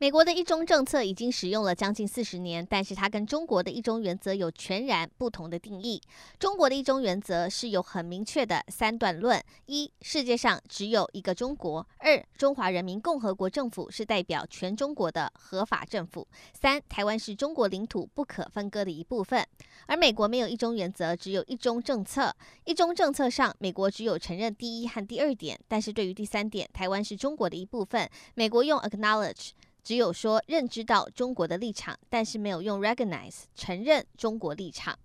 美国的一中政策已经使用了将近四十年，但是它跟中国的一中原则有全然不同的定义。中国的一中原则是有很明确的三段论：一、世界上只有一个中国；二、中华人民共和国政府是代表全中国的合法政府；三、台湾是中国领土不可分割的一部分。而美国没有一中原则，只有一中政策。一中政策上，美国只有承认第一和第二点，但是对于第三点，台湾是中国的一部分，美国用 acknowledge。只有说认知到中国的立场，但是没有用 recognize 承认中国立场。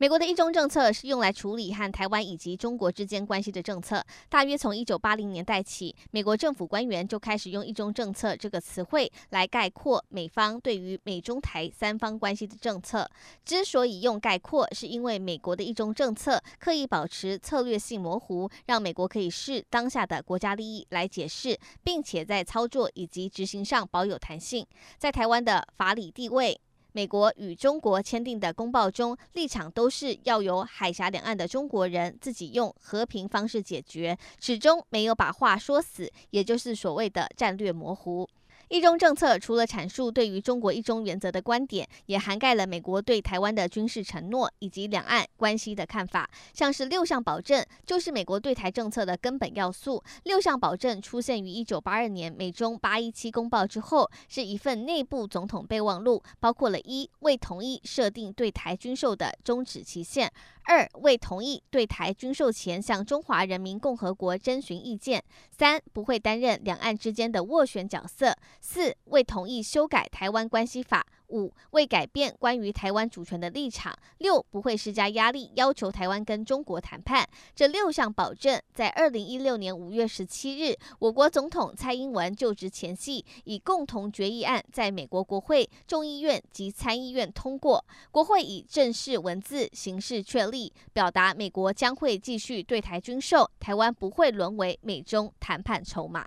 美国的一中政策是用来处理和台湾以及中国之间关系的政策。大约从一九八零年代起，美国政府官员就开始用“一中政策”这个词汇来概括美方对于美中台三方关系的政策。之所以用概括，是因为美国的一中政策刻意保持策略性模糊，让美国可以视当下的国家利益来解释，并且在操作以及执行上保有弹性。在台湾的法理地位。美国与中国签订的公报中，立场都是要由海峡两岸的中国人自己用和平方式解决，始终没有把话说死，也就是所谓的战略模糊。一中政策除了阐述对于中国一中原则的观点，也涵盖了美国对台湾的军事承诺以及两岸关系的看法。像是六项保证，就是美国对台政策的根本要素。六项保证出现于一九八二年美中八一七公报之后，是一份内部总统备忘录，包括了一未同意设定对台军售的终止期限。二、未同意对台军售前向中华人民共和国征询意见；三、不会担任两岸之间的斡旋角色；四、未同意修改台湾关系法。五、未改变关于台湾主权的立场；六、不会施加压力要求台湾跟中国谈判。这六项保证，在二零一六年五月十七日，我国总统蔡英文就职前夕，以共同决议案在美国国会、众议院及参议院通过。国会以正式文字形式确立，表达美国将会继续对台军售，台湾不会沦为美中谈判筹码。